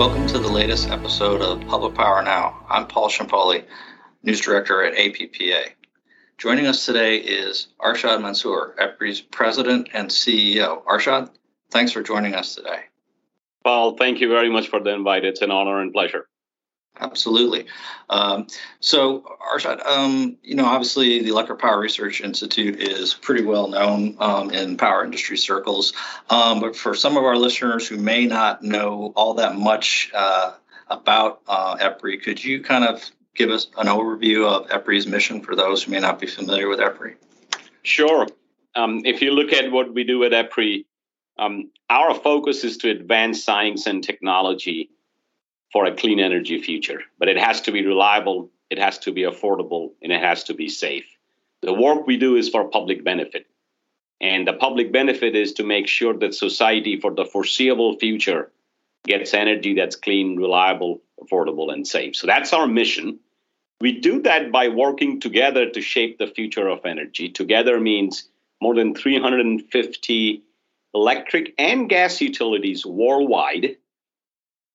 Welcome to the latest episode of Public Power Now. I'm Paul Ciampoli, News Director at APPA. Joining us today is Arshad Mansoor, EPRI's President and CEO. Arshad, thanks for joining us today. Paul, thank you very much for the invite. It's an honor and pleasure. Absolutely. Um, so, Arshad, um, you know, obviously the Electric Power Research Institute is pretty well known um, in power industry circles. Um, but for some of our listeners who may not know all that much uh, about uh, EPRI, could you kind of give us an overview of EPRI's mission for those who may not be familiar with EPRI? Sure. Um, if you look at what we do at EPRI, um, our focus is to advance science and technology for a clean energy future, but it has to be reliable, it has to be affordable, and it has to be safe. The work we do is for public benefit. And the public benefit is to make sure that society for the foreseeable future gets energy that's clean, reliable, affordable, and safe. So that's our mission. We do that by working together to shape the future of energy. Together means more than 350 electric and gas utilities worldwide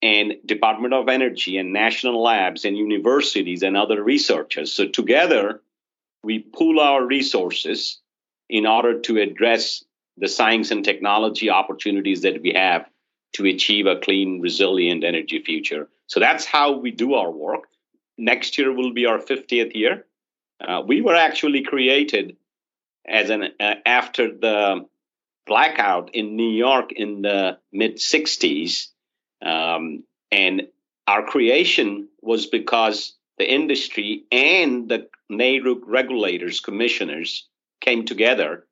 and Department of Energy and national labs and universities and other researchers. So together, we pool our resources in order to address the science and technology opportunities that we have to achieve a clean, resilient energy future. So that's how we do our work. Next year will be our 50th year. Uh, we were actually created as an uh, after the blackout in New York in the mid 60s um, and our creation was because the industry and the NARUC regulators, commissioners came together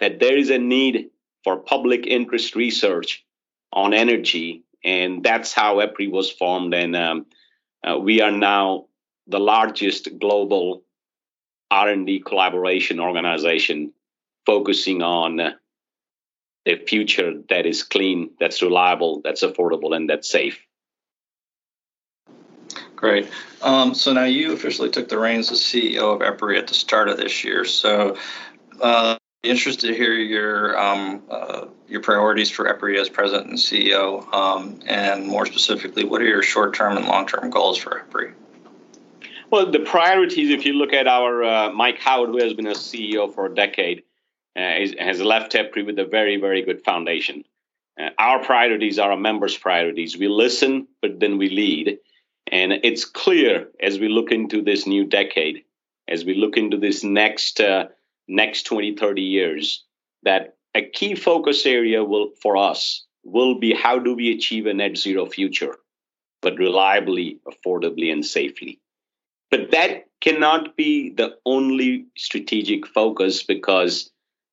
that there is a need for public interest research on energy. And that's how EPRI was formed. And um, uh, we are now the largest global R&D collaboration organization focusing on a future that is clean, that's reliable, that's affordable, and that's safe. Great. Um, so now you officially took the reins as CEO of EPRI at the start of this year. So, uh, interested to hear your um, uh, your priorities for EPRI as president and CEO, um, and more specifically, what are your short term and long term goals for EPRI? Well, the priorities, if you look at our uh, Mike Howard, who has been a CEO for a decade, is, has left EPRI with a very, very good foundation. Uh, our priorities are our members' priorities. We listen, but then we lead. And it's clear as we look into this new decade, as we look into this next uh, next 20, 30 years, that a key focus area will for us will be how do we achieve a net zero future, but reliably, affordably, and safely. But that cannot be the only strategic focus because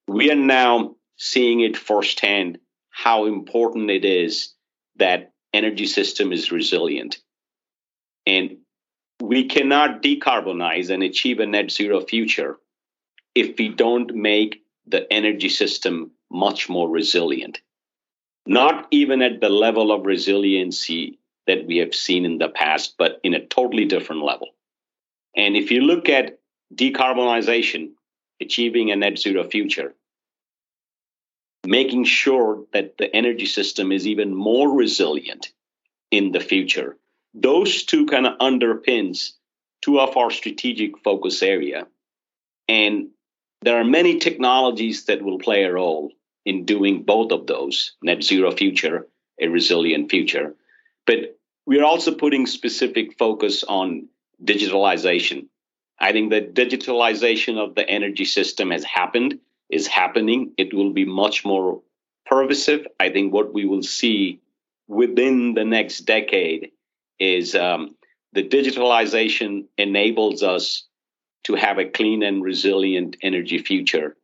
we are now seeing it firsthand how important it is that energy system is resilient. And we cannot decarbonize and achieve a net zero future if we don't make the energy system much more resilient. Not even at the level of resiliency that we have seen in the past, but in a totally different level. And if you look at decarbonization, achieving a net zero future, making sure that the energy system is even more resilient in the future. Those two kind of underpins two of our strategic focus area. And there are many technologies that will play a role in doing both of those net zero future, a resilient future. But we're also putting specific focus on digitalization I think the digitalization of the energy system has happened, is happening. It will be much more pervasive. I think what we will see within the next decade is um, the digitalization enables us to have a clean and resilient energy future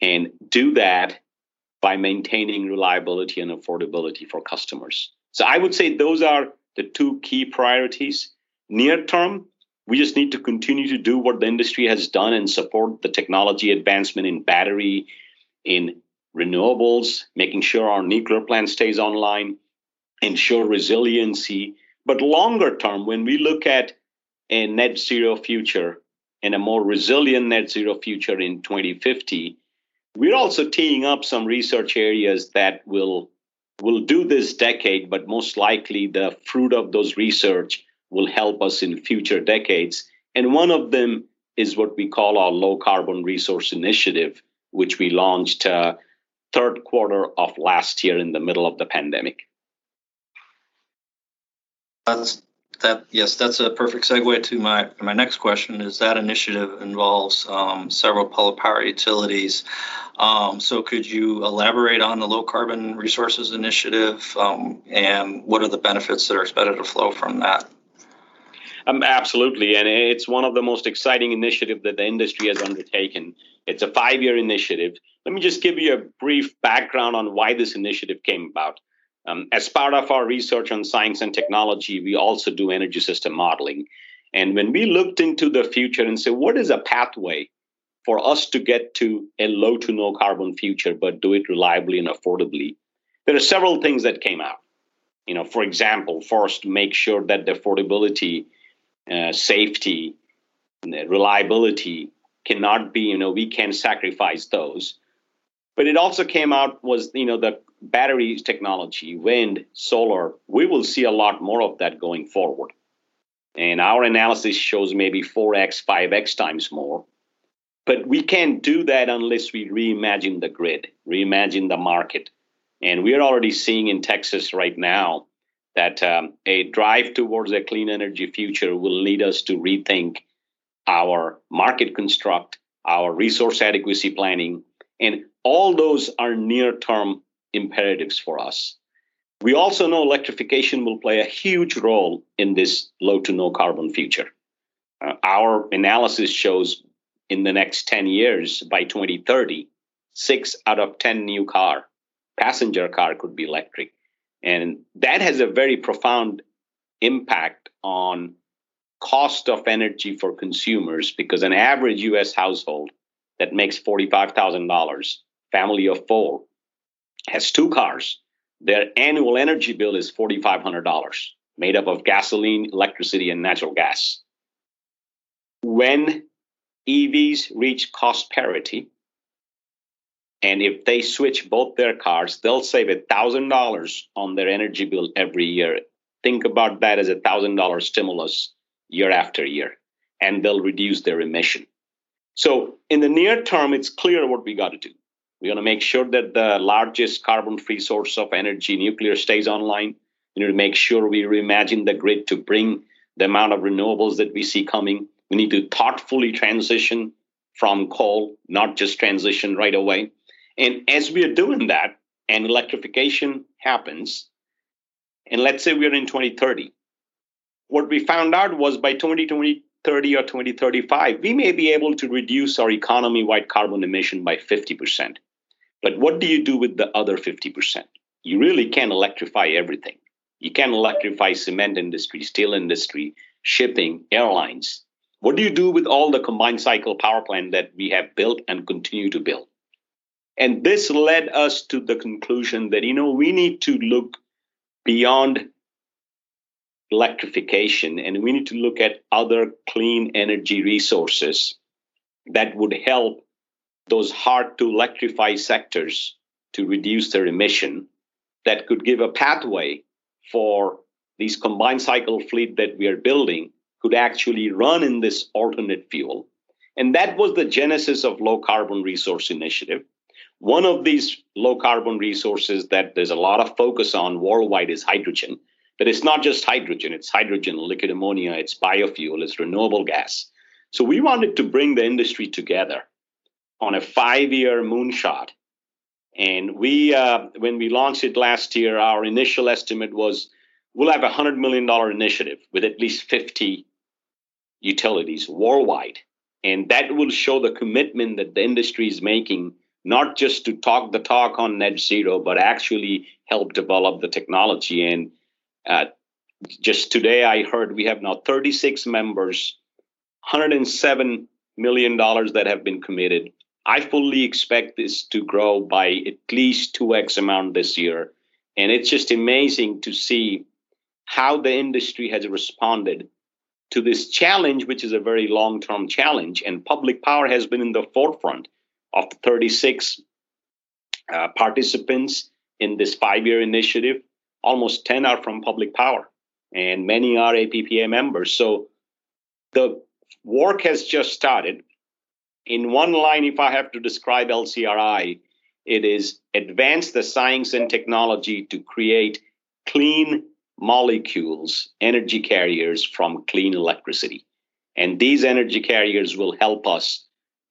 and do that by maintaining reliability and affordability for customers. So I would say those are the two key priorities. Near term, we just need to continue to do what the industry has done and support the technology advancement in battery, in renewables, making sure our nuclear plant stays online, ensure resiliency. But longer term, when we look at a net zero future and a more resilient net zero future in 2050, we're also teeing up some research areas that will will do this decade, but most likely the fruit of those research will help us in future decades. And one of them is what we call our low carbon resource initiative, which we launched uh, third quarter of last year in the middle of the pandemic. That's that. Yes, that's a perfect segue to my my next question. Is that initiative involves um, several public power utilities? Um, so, could you elaborate on the low carbon resources initiative um, and what are the benefits that are expected to flow from that? Um, absolutely, and it's one of the most exciting initiatives that the industry has undertaken. It's a five-year initiative. Let me just give you a brief background on why this initiative came about. Um, as part of our research on science and technology, we also do energy system modeling. And when we looked into the future and said, what is a pathway for us to get to a low to no carbon future, but do it reliably and affordably, there are several things that came out. You know, for example, first, make sure that the affordability, uh, safety, reliability cannot be, you know, we can sacrifice those. But it also came out was, you know, the battery technology, wind, solar, we will see a lot more of that going forward. And our analysis shows maybe 4x, 5x times more. But we can't do that unless we reimagine the grid, reimagine the market. And we're already seeing in Texas right now that um, a drive towards a clean energy future will lead us to rethink our market construct, our resource adequacy planning, and all those are near term imperatives for us. We also know electrification will play a huge role in this low to no carbon future. Uh, our analysis shows in the next 10 years, by 2030, six out of 10 new car, passenger car could be electric. And that has a very profound impact on cost of energy for consumers because an average US household that makes $45,000, family of four, has two cars, their annual energy bill is $4,500, made up of gasoline, electricity, and natural gas. When EVs reach cost parity, and if they switch both their cars, they'll save $1,000 on their energy bill every year. Think about that as a $1,000 stimulus year after year, and they'll reduce their emission. So, in the near term, it's clear what we got to do. We want to make sure that the largest carbon free source of energy, nuclear, stays online. We need to make sure we reimagine the grid to bring the amount of renewables that we see coming. We need to thoughtfully transition from coal, not just transition right away. And as we are doing that, and electrification happens, and let's say we're in 2030, what we found out was by 2020, 30 or 2035, we may be able to reduce our economy wide carbon emission by 50%. But what do you do with the other 50%? You really can't electrify everything. You can't electrify cement industry, steel industry, shipping, airlines. What do you do with all the combined cycle power plant that we have built and continue to build? And this led us to the conclusion that, you know, we need to look beyond electrification and we need to look at other clean energy resources that would help those hard to electrify sectors to reduce their emission that could give a pathway for these combined cycle fleet that we are building could actually run in this alternate fuel. And that was the genesis of low carbon resource initiative one of these low carbon resources that there's a lot of focus on worldwide is hydrogen but it's not just hydrogen it's hydrogen liquid ammonia it's biofuel it's renewable gas so we wanted to bring the industry together on a five year moonshot. And we, uh, when we launched it last year, our initial estimate was we'll have a $100 million initiative with at least 50 utilities worldwide. And that will show the commitment that the industry is making, not just to talk the talk on net zero, but actually help develop the technology. And uh, just today, I heard we have now 36 members, $107 million that have been committed. I fully expect this to grow by at least 2x amount this year. And it's just amazing to see how the industry has responded to this challenge, which is a very long term challenge. And public power has been in the forefront of the 36 uh, participants in this five year initiative, almost 10 are from public power, and many are APPA members. So the work has just started. In one line, if I have to describe LCRI, it is advance the science and technology to create clean molecules, energy carriers from clean electricity. And these energy carriers will help us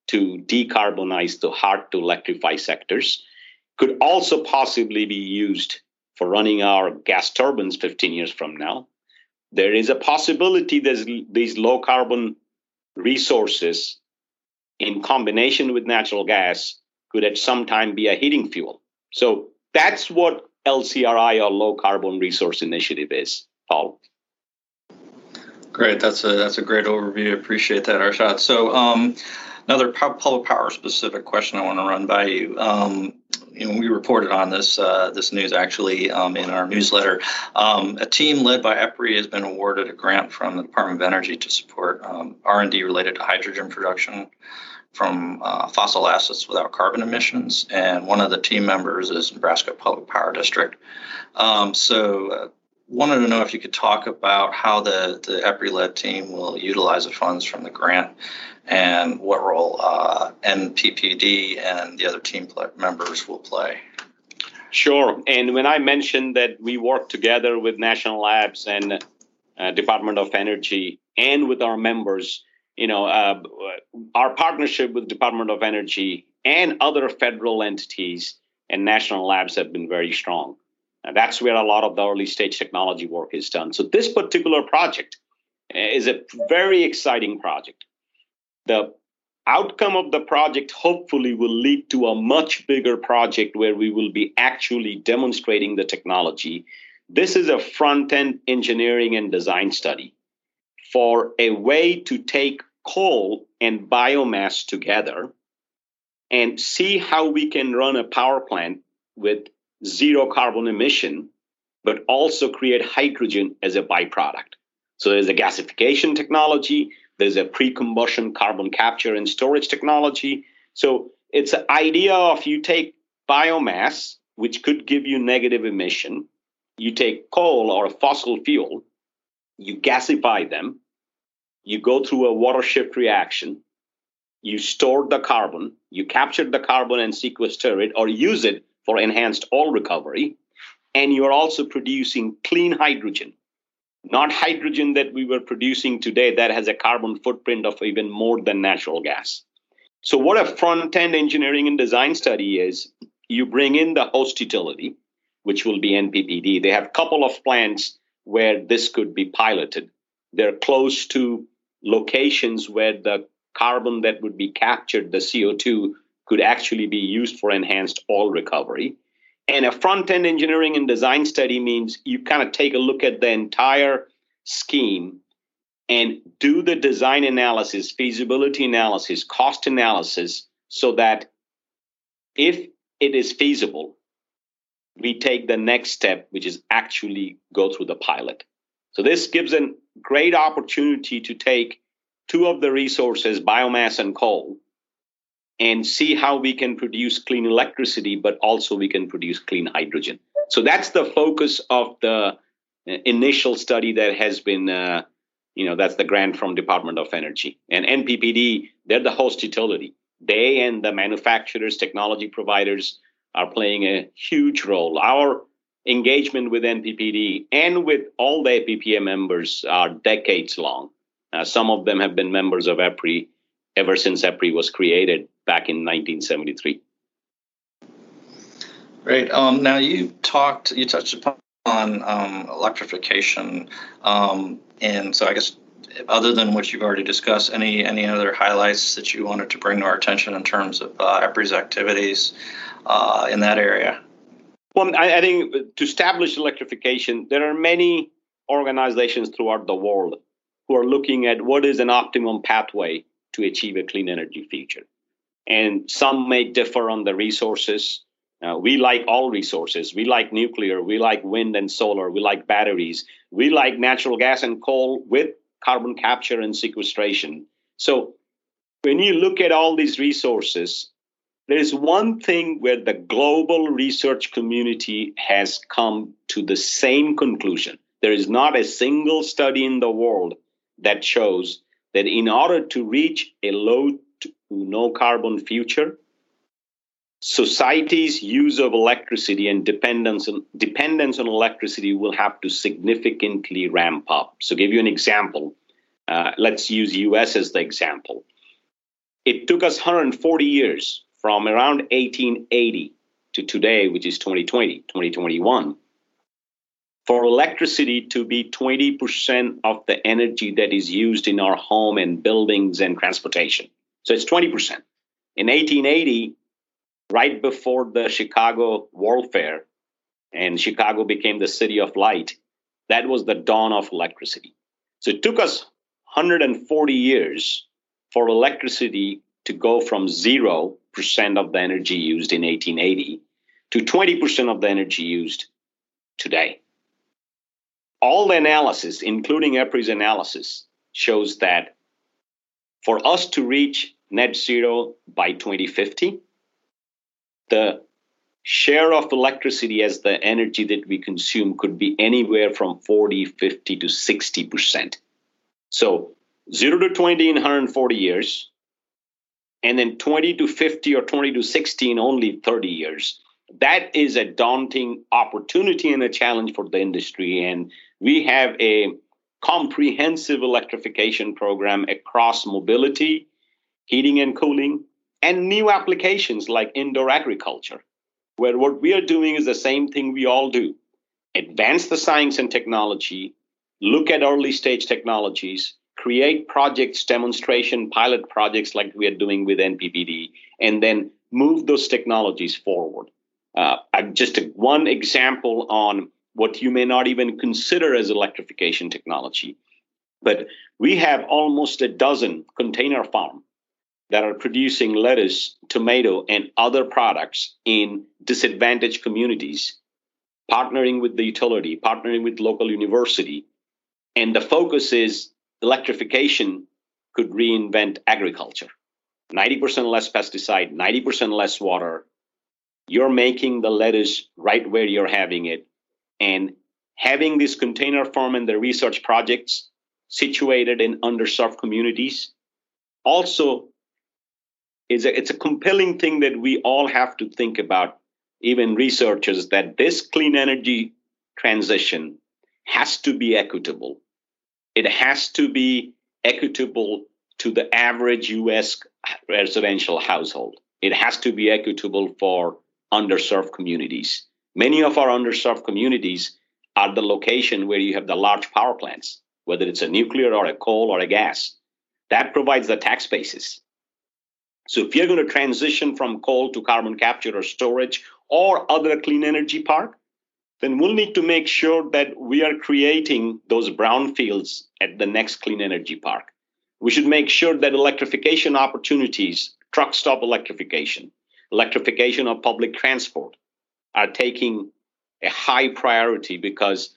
to decarbonize the hard to electrify sectors. Could also possibly be used for running our gas turbines 15 years from now. There is a possibility that these low carbon resources, in combination with natural gas, could at some time be a heating fuel. So that's what LCRI or Low Carbon Resource Initiative is, Paul. Great, that's a that's a great overview. Appreciate that, Arshad. So, um, another public power specific question I want to run by you. Um, you know, we reported on this uh, this news actually um, in our newsletter. Um, a team led by EPRI has been awarded a grant from the Department of Energy to support um, R and D related to hydrogen production from uh, fossil assets without carbon emissions, and one of the team members is Nebraska Public Power District. Um, so, uh, wanted to know if you could talk about how the the EPRI-led team will utilize the funds from the grant, and what role uh, NPPD and the other team members will play. Sure. And when I mentioned that we work together with national labs and uh, Department of Energy and with our members you know, uh, our partnership with Department of Energy and other federal entities and national labs have been very strong. And that's where a lot of the early stage technology work is done. So this particular project eh, is a very exciting project. The outcome of the project hopefully will lead to a much bigger project where we will be actually demonstrating the technology. This is a front end engineering and design study for a way to take coal and biomass together and see how we can run a power plant with zero carbon emission, but also create hydrogen as a byproduct. So there's a gasification technology, there's a pre-combustion carbon capture and storage technology. So it's an idea of you take biomass, which could give you negative emission, you take coal or a fossil fuel, you gasify them, you go through a water shift reaction, you store the carbon, you capture the carbon and sequester it or use it for enhanced oil recovery, and you're also producing clean hydrogen, not hydrogen that we were producing today that has a carbon footprint of even more than natural gas. So, what a front end engineering and design study is, you bring in the host utility, which will be NPPD. They have a couple of plants where this could be piloted. They're close to locations where the carbon that would be captured, the CO2, could actually be used for enhanced oil recovery. And a front end engineering and design study means you kind of take a look at the entire scheme and do the design analysis, feasibility analysis, cost analysis, so that if it is feasible, we take the next step, which is actually go through the pilot. So this gives a great opportunity to take two of the resources, biomass and coal, and see how we can produce clean electricity, but also we can produce clean hydrogen. So that's the focus of the initial study that has been, uh, you know, that's the grant from Department of Energy and NPPD. They're the host utility. They and the manufacturers, technology providers are playing a huge role. Our engagement with NPPD and with all the APPA members are decades long. Uh, some of them have been members of EPRI ever since EPRI was created back in 1973. Great. Um, now you talked, you touched upon um, electrification, um, and so I guess other than what you've already discussed, any any other highlights that you wanted to bring to our attention in terms of uh, EPRI's activities uh, in that area? Well, I, I think to establish electrification, there are many organizations throughout the world who are looking at what is an optimum pathway to achieve a clean energy future. And some may differ on the resources. Uh, we like all resources. We like nuclear. We like wind and solar. We like batteries. We like natural gas and coal with carbon capture and sequestration. So when you look at all these resources, there is one thing where the global research community has come to the same conclusion. There is not a single study in the world that shows that in order to reach a low to no carbon future, society's use of electricity and dependence on, dependence on electricity will have to significantly ramp up. So, give you an example. Uh, let's use US as the example. It took us 140 years from around 1880 to today, which is 2020, 2021, for electricity to be 20% of the energy that is used in our home and buildings and transportation. So it's 20%. In 1880, right before the Chicago World Fair, and Chicago became the city of light, that was the dawn of electricity. So it took us 140 years for electricity to go from 0% of the energy used in 1880 to 20% of the energy used today. All the analysis, including EPRI's analysis, shows that for us to reach net zero by 2050, the share of electricity as the energy that we consume could be anywhere from 40, 50 to 60%. So 0 to 20 in 140 years, and then 20 to 50 or 20 to 60 in only 30 years. That is a daunting opportunity and a challenge for the industry. And we have a comprehensive electrification program across mobility, heating and cooling, and new applications like indoor agriculture, where what we are doing is the same thing we all do advance the science and technology, look at early stage technologies, create projects, demonstration, pilot projects like we are doing with NPPD, and then move those technologies forward. Uh, just a, one example on what you may not even consider as electrification technology. But we have almost a dozen container farms that are producing lettuce, tomato, and other products in disadvantaged communities, partnering with the utility, partnering with local university. And the focus is electrification could reinvent agriculture. 90% less pesticide, 90% less water. You're making the lettuce right where you're having it. And having this container farm and the research projects situated in underserved communities also is a, it's a compelling thing that we all have to think about, even researchers, that this clean energy transition has to be equitable. It has to be equitable to the average US residential household. It has to be equitable for underserved communities. Many of our underserved communities are the location where you have the large power plants, whether it's a nuclear or a coal or a gas. That provides the tax basis. So if you're going to transition from coal to carbon capture or storage or other clean energy park, then we'll need to make sure that we are creating those brownfields at the next clean energy park. We should make sure that electrification opportunities, truck stop electrification, electrification of public transport are taking a high priority because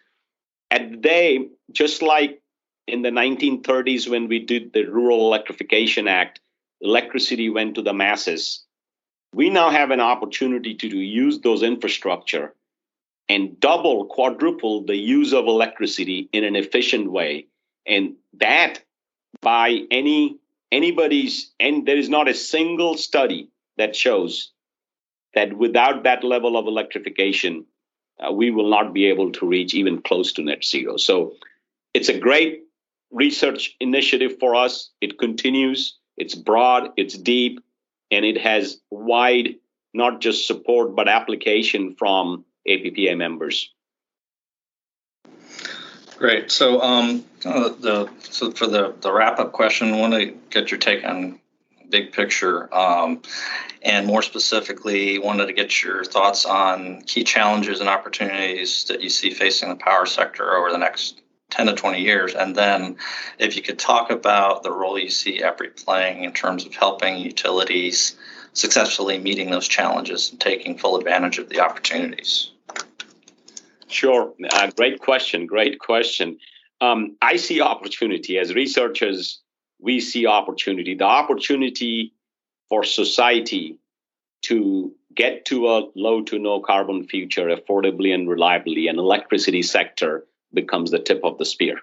at the day, just like in the 1930s when we did the Rural Electrification Act, electricity went to the masses. We now have an opportunity to use those infrastructure and double, quadruple the use of electricity in an efficient way. And that by any anybody's and there is not a single study that shows that without that level of electrification, uh, we will not be able to reach even close to net zero. So it's a great research initiative for us. It continues. It's broad, it's deep, and it has wide, not just support, but application from APPA members. Great. So, um, uh, the so for the the wrap up question, I want to get your take on big picture, um, and more specifically, wanted to get your thoughts on key challenges and opportunities that you see facing the power sector over the next 10 to 20 years? And then if you could talk about the role you see EPRI playing in terms of helping utilities successfully meeting those challenges and taking full advantage of the opportunities. Sure. Uh, great question. Great question. Um, I see opportunity as researchers. We see opportunity. The opportunity for society to get to a low to no carbon future affordably and reliably, an electricity sector becomes the tip of the spear.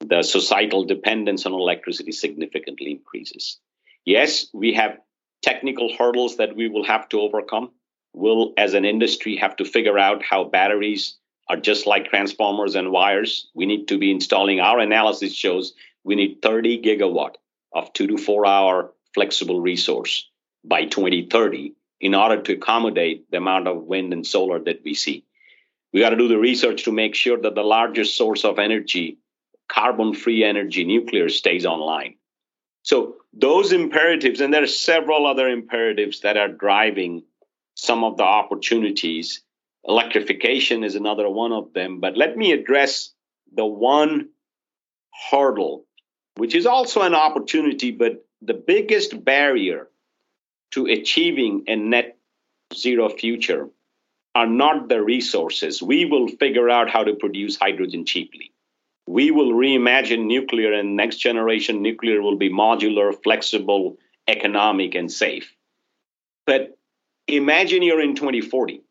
The societal dependence on electricity significantly increases. Yes, we have technical hurdles that we will have to overcome. We'll, as an industry, have to figure out how batteries are just like transformers and wires. We need to be installing, our analysis shows we need 30 gigawatt of two to four hour flexible resource by 2030 in order to accommodate the amount of wind and solar that we see. We got to do the research to make sure that the largest source of energy, carbon free energy, nuclear, stays online. So, those imperatives, and there are several other imperatives that are driving some of the opportunities. Electrification is another one of them. But let me address the one hurdle, which is also an opportunity, but the biggest barrier to achieving a net zero future are not the resources. We will figure out how to produce hydrogen cheaply. We will reimagine nuclear, and next generation nuclear will be modular, flexible, economic, and safe. But imagine you're in 2040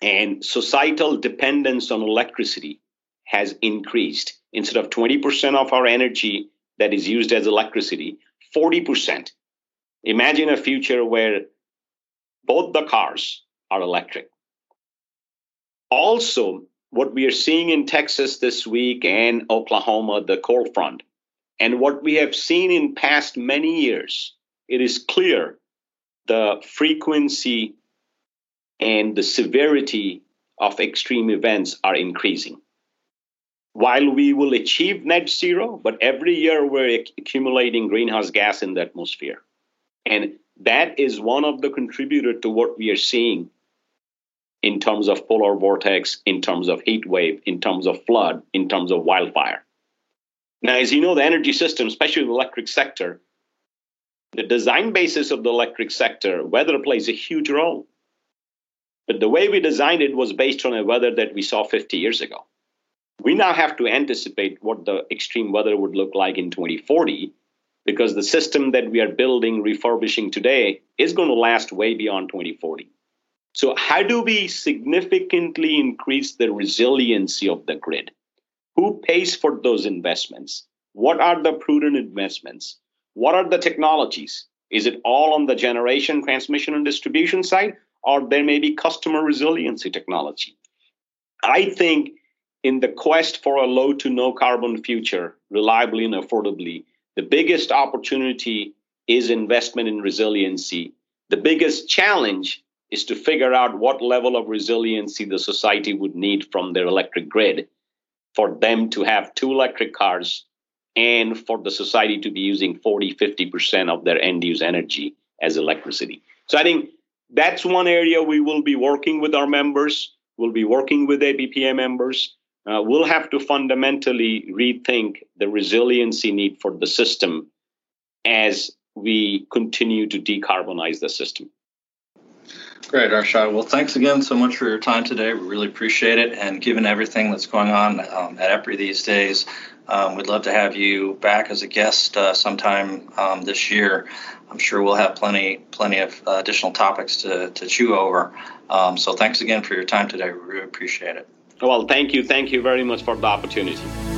and societal dependence on electricity has increased. Instead of 20% of our energy that is used as electricity, 40%. Imagine a future where both the cars are electric. Also, what we are seeing in Texas this week and Oklahoma, the cold front, and what we have seen in past many years, it is clear the frequency and the severity of extreme events are increasing. While we will achieve net zero, but every year we're accumulating greenhouse gas in the atmosphere. And that is one of the contributor to what we are seeing in terms of polar vortex, in terms of heat wave, in terms of flood, in terms of wildfire. Now, as you know, the energy system, especially the electric sector, the design basis of the electric sector, weather plays a huge role. But the way we designed it was based on a weather that we saw 50 years ago. We now have to anticipate what the extreme weather would look like in 2040 because the system that we are building, refurbishing today is going to last way beyond 2040. So, how do we significantly increase the resiliency of the grid? Who pays for those investments? What are the prudent investments? What are the technologies? Is it all on the generation, transmission, and distribution side, or there may be customer resiliency technology? I think in the quest for a low to no carbon future, reliably and affordably, the biggest opportunity is investment in resiliency. The biggest challenge is to figure out what level of resiliency the society would need from their electric grid for them to have two electric cars and for the society to be using 40 50% of their end use energy as electricity. So i think that's one area we will be working with our members. We'll be working with APPA members uh, we'll have to fundamentally rethink the resiliency need for the system as we continue to decarbonize the system Great, Arshad. Well, thanks again so much for your time today. We really appreciate it. And given everything that's going on um, at EPRI these days, um, we'd love to have you back as a guest uh, sometime um, this year. I'm sure we'll have plenty, plenty of uh, additional topics to, to chew over. Um, so thanks again for your time today. We really appreciate it. Well, thank you. Thank you very much for the opportunity.